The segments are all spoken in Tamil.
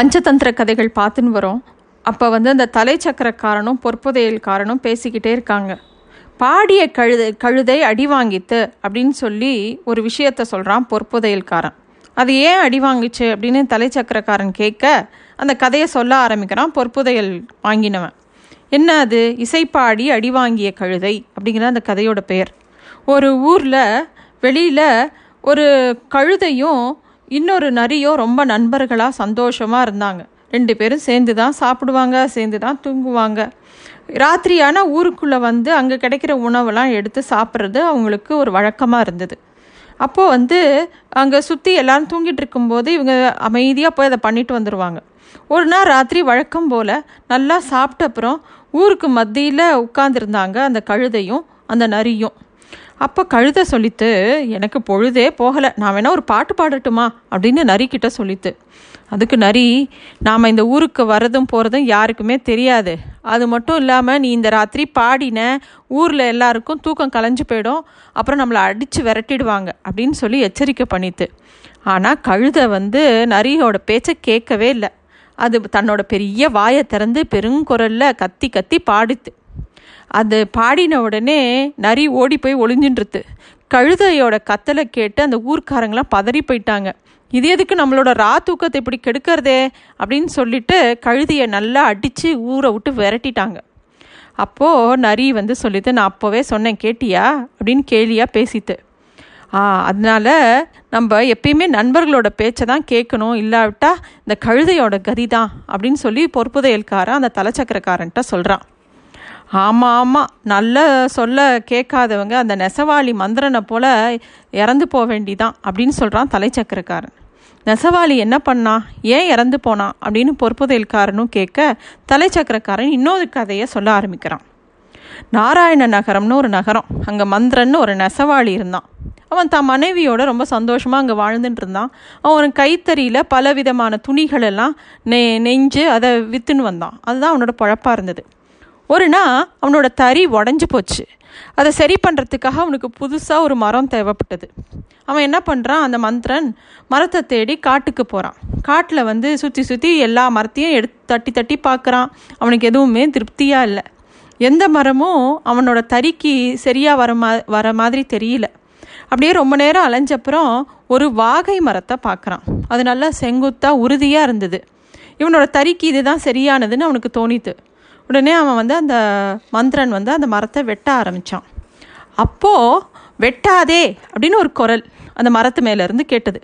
பஞ்சதந்திர கதைகள் பார்த்துன்னு வரோம். அப்போ வந்து அந்த தலைச்சக்கரக்காரனும் பொற்புதையல்காரனும் பேசிக்கிட்டே இருக்காங்க. பாடிய கழுதை கழுதை அடி வாங்கித்து அப்படின்னு சொல்லி ஒரு விஷயத்த சொல்கிறான் பொற்புதையல்காரன். அது ஏன் அடி வாங்கிச்சு அப்படின்னு தலைச்சக்கரக்காரன் கேட்க அந்த கதையை சொல்ல ஆரம்பிக்கிறான் பொற்புதையல் வாங்கினவன். என்ன அது? இசைப்பாடி அடி வாங்கிய கழுதை அப்படிங்கிற அந்த கதையோட பெயர். ஒரு ஊரில் வெளியில் ஒரு கழுதையும் இன்னொரு நரியும் ரொம்ப நண்பர்களாக சந்தோஷமாக இருந்தாங்க. ரெண்டு பேரும் சேர்ந்து தான் சாப்பிடுவாங்க சேர்ந்து தான் தூங்குவாங்க. ராத்திரியான ஊருக்குள்ளே வந்து அங்கே கிடைக்கிற உணவெல்லாம் எடுத்து சாப்பிட்றது அவங்களுக்கு ஒரு வழக்கமாக இருந்தது. அப்போது வந்து அங்கே சுற்றி எல்லோரும் தூங்கிட்டு இருக்கும்போது இவங்க அமைதியாக போய் அதை பண்ணிட்டு வந்துடுவாங்க ஒரு நாள் ராத்திரி வழக்கம் போல் நல்லா சாப்பிட்ட அப்புறம் ஊருக்கு மத்தியில் உட்காந்துருந்தாங்க அந்த கழுதையும் அந்த நரியும். அப்போ கழுதை சொல்லித்து எனக்கு பொழுதே போகலை. நான் வேணா ஒரு பாட்டு பாடட்டுமா? அப்படின்னு நரிக்கிட்ட சொல்லித்து. அதுக்கு நரி நாம் இந்த ஊருக்கு வர்றதும் போகிறதும் யாருக்குமே தெரியாது. அது மட்டும் இல்லாமல் நீ இந்த ராத்திரி பாடின ஊரில் எல்லாருக்கும் தூக்கம் கலைஞ்சு போயிடும். அப்புறம் நம்மளை அடித்து விரட்டிடுவாங்க. அப்படின்னு சொல்லி எச்சரிக்கை பண்ணித்து. ஆனால் கழுதை வந்து நரியோட பேச்சை கேட்கவே இல்லை. அது தன்னோட பெரிய வாயை திறந்து பெருங்குரலில் கத்தி கத்தி பாடித்து. அது பாடின உடனே நரி ஓடி போய் ஒளிஞ்சின்றது. கழுதையோட கத்தலை கேட்டு அந்த ஊர்க்காரங்களாம் பதறி போயிட்டாங்க. இது எதுக்கு நம்மளோட ரா தூக்கத்தை இப்படி கெடுக்கிறதே? அப்படின்னு சொல்லிட்டு கழுதையை நல்லா அடித்து ஊரை விட்டு விரட்டிட்டாங்க. அப்போது நரி வந்து சொல்லிட்டு நான் அப்போவே சொன்னேன் கேட்டியா? அப்படின்னு கேலியாக பேசிட்டு ஆ அதனால் நம்ம எப்பயுமே நண்பர்களோட பேச்சை தான் கேட்கணும். இல்லாவிட்டா இந்த கழுதையோட கதி தான் அப்படின்னு சொல்லி பொறுப்புதையல்காரன் அந்த தலைச்சக்கரக்காரன்ட்ட சொல்கிறான் ஆமாம் ஆமாம் நல்ல சொல்ல கேட்காதவங்க அந்த நெசவாளி மந்திரனை போல் இறந்து போக வேண்டிதான் அப்படின்னு சொல்கிறான் தலைச்சக்கரக்காரன். நெசவாளி என்ன பண்ணான் ஏன் இறந்து போனான் அப்படின்னு பொறுப்புதையல்காரனும் கேட்க தலைச்சக்கரக்காரன் இன்னொரு கதையை சொல்ல ஆரம்பிக்கிறான். நாராயண நகரம்னு ஒரு நகரம். அங்கே மந்திரன்னு ஒரு நெசவாளி இருந்தான். அவன் தன் மனைவியோட ரொம்ப சந்தோஷமாக அங்கே வாழ்ந்துட்டு இருந்தான். அவன் கைத்தறியில் பல விதமான துணிகள் எல்லாம் நெ நெஞ்சு அதை விற்றுன்னு வந்தான். அதுதான் அவனோட பழப்பாக இருந்தது. ஒரு நாள் அவனோட தறி உடஞ்சி போச்சு. அதை சரி பண்ணுறதுக்காக அவனுக்கு புதுசாக ஒரு மரம் தேவைப்பட்டது. அவன் என்ன பண்ணுறான் அந்த மந்திரன் மரத்தை தேடி காட்டுக்கு போகிறான் காட்டில் வந்து சுற்றி சுற்றி எல்லா மரத்தையும் எடுத்து தட்டி தட்டி பார்க்குறான். அவனுக்கு எதுவுமே திருப்தியாக இல்லை. எந்த மரமும் அவனோட தறிக்கு சரியாக வர மா வர மாதிரி தெரியல. அப்படியே ரொம்ப நேரம் அலைஞ்சப்புறம் ஒரு வாகை மரத்தை பார்க்குறான். அது நல்லா செங்குத்தாக உறுதியாக இருந்தது. இவனோட தறிக்கு இதுதான் சரியானதுன்னு அவனுக்கு தோணித்து உடனே அவன் வந்து அந்த மந்திரன் வந்து அந்த மரத்தை வெட்ட ஆரம்பித்தான் அப்போது வெட்டாதே அப்படின்னு ஒரு குரல் அந்த மரத்து மேலேருந்து கேட்டது.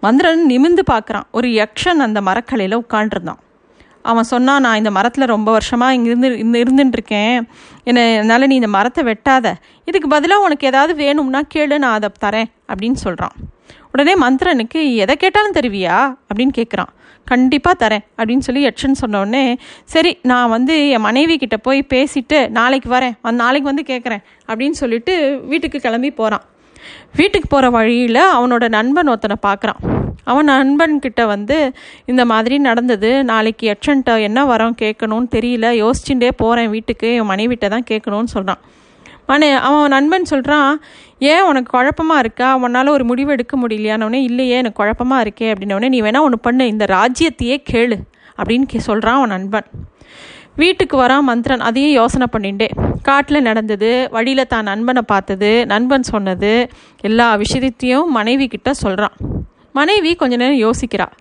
மந்திரன் நிமிந்து பார்க்குறான். ஒரு யக்ஷன் அந்த மரக்கலையில் உட்காண்டிருந்தான் அவன் சொன்னான் நான் இந்த மரத்தில் ரொம்ப வருஷமாக இங்கே இருந்து இருந்து இருந்துட்டுருக்கேன் என்ன என்னால் நீ இந்த மரத்தை வெட்டாத. இதுக்கு பதிலாக உனக்கு ஏதாவது வேணும்னா கேளு நான் அதை தரேன் அப்படின்னு சொல்கிறான் உடனே மந்திரனுக்கு எதை கேட்டாலும் தருவியா? அப்படின்னு கேட்குறான் கண்டிப்பாக தரேன் அப்படின்னு சொல்லி யட்சன் சொன்னோடனே சரி நான் வந்து என் மனைவி கிட்ட போய் பேசிட்டு நாளைக்கு வரேன். நாளைக்கு வந்து கேட்குறேன் அப்படின்னு சொல்லிட்டு வீட்டுக்கு கிளம்பி போகிறான் வீட்டுக்கு போகிற வழியில் அவனோட நண்பன் ஒருத்தனை பார்க்குறான் அவன் நண்பன்கிட்ட வந்து இந்த மாதிரி நடந்தது. நாளைக்கு யட்சன்ட்ட என்ன வரோம் கேட்கணும்னு தெரியல. யோசிச்சுட்டே போகிறேன் வீட்டுக்கு. என் மனைவிட்ட தான் கேட்கணும்னு சொல்கிறான் ஆனால் அவன் நண்பன் சொல்கிறான் ஏன் உனக்கு குழப்பமாக இருக்கா? உன்னால் ஒரு முடிவு எடுக்க முடியலையானவனே இல்லையே எனக்கு குழப்பமாக இருக்கே அப்படின்னோடனே நீ வேணா ஒன்று பண்ணு இந்த ராஜ்யத்தையே கேளு அப்படின்னு கே சொல்கிறான் அவன் நண்பன். வீட்டுக்கு வரான் மந்திரன் அதையும் யோசனை பண்ணிட்டே காட்டில் நடந்தது வழியில் தான் நண்பனை பார்த்தது நண்பன் சொன்னது எல்லா விஷயத்தையும் மனைவி கிட்ட சொல்கிறான் மனைவி கொஞ்ச நேரம் யோசிக்கிறாள்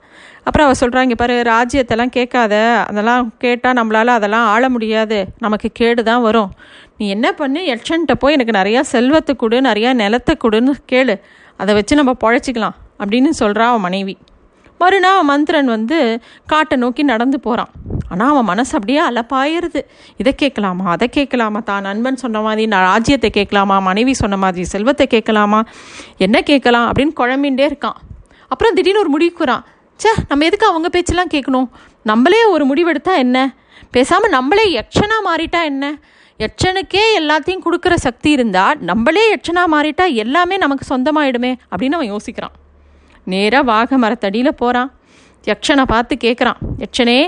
அப்புறம் அவள் சொல்கிறாங்க பாரு ராஜ்யத்தெல்லாம் கேட்காத. அதெல்லாம் கேட்டால் நம்மளால் அதெல்லாம் ஆள முடியாது. நமக்கு கேடு தான் வரும். நீ என்ன பண்ணு? யட்சன்ட்ட போய் எனக்கு நிறையா செல்வத்தை கொடு நிறையா நிலத்தை கொடுன்னு கேளு. அதை வச்சு நம்ம பொழைச்சிக்கலாம் அப்படின்னு சொல்கிறா அவன் மனைவி. மறுநாள் மந்திரன் வந்து காட்டை நோக்கி நடந்து போகிறான் ஆனால் அவன் மனசு அப்படியே அலப்பாயிருது. இதை கேட்கலாமா? அதை கேட்கலாமா? தான் நண்பன் சொன்ன மாதிரி நான் ராஜ்யத்தை கேட்கலாமா? மனைவி சொன்ன மாதிரி செல்வத்தை கேட்கலாமா? என்ன கேட்கலாம்? அப்படின்னு குழம்பின்ண்டே இருக்கான். அப்புறம் திடீர்னு ஒரு முடிவுக்குறான் சே நம்ம எதுக்கு அவங்க பேச்செல்லாம் கேட்கணும் நம்மளே ஒரு முடிவெடுத்தா என்ன? பேசாமல் நம்மளே யக்ஷனா மாறிட்டா என்ன? யட்சனுக்கே எல்லாத்தையும் கொடுக்குற சக்தி இருந்தால் நம்மளே யட்சனா மாறிட்டா எல்லாமே நமக்கு சொந்தமாயிடுமே அப்படின்னு அவன் யோசிக்கிறான். நேராக வாக மரத்தடியில் போகிறான் யக்ஷனை பார்த்து கேட்குறான் யட்சனே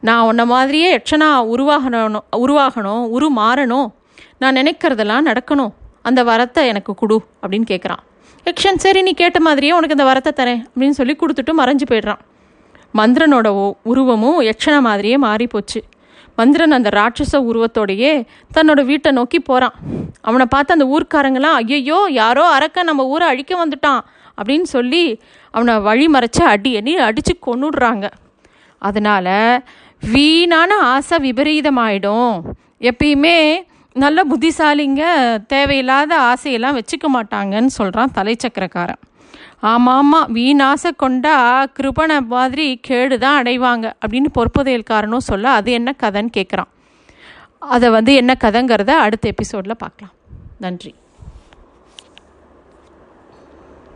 நான் உன்ன மாதிரியே யட்சனா உருவாகணும் உருவாகணும் உரு மாறணும் நான் நினைக்கிறதெல்லாம் நடக்கணும். அந்த வரத்தை எனக்கு கொடு அப்படின்னு கேட்குறான் யக்ஷன் சரி நீ கேட்ட மாதிரியே உனக்கு இந்த வரத்தை தரேன் அப்படின்னு சொல்லி கொடுத்துட்டு மறைஞ்சு போயிடுறான். மந்திரனோட உருவமும் யக்ஷன மாதிரியே மாறி போச்சு மந்திரன் அந்த ராட்சச உருவத்தோடையே தன்னோட வீட்டை நோக்கி போகிறான் அவனை பார்த்து அந்த ஊர்க்காரங்களாம் ஐயையோ யாரோ அரக்க நம்ம ஊரை அழிக்க வந்துட்டான் அப்படின்னு சொல்லி அவனை வழி மறைச்சு அடி அடி அடித்து கொண்டுடுறாங்க அதனால் வீணான ஆசை விபரீதமாயிடும். எப்பயுமே நல்ல புத்திசாலிங்க தேவையில்லாத ஆசையெல்லாம் வச்சுக்க மாட்டாங்கன்னு சொல்கிறான் தலைச்சக்கரக்காரன். ஆமாம் ஆமாம் வீணாசை கொண்டா கிருபனை மாதிரி கேடு தான் அடைவாங்க அப்படின்னு பொறுப்புதையல்காரனும் சொல்ல அது என்ன கதைன்னு கேட்குறான் அதை வந்து என்ன கதைங்கிறத அடுத்த எபிசோடில் பார்க்கலாம். நன்றி.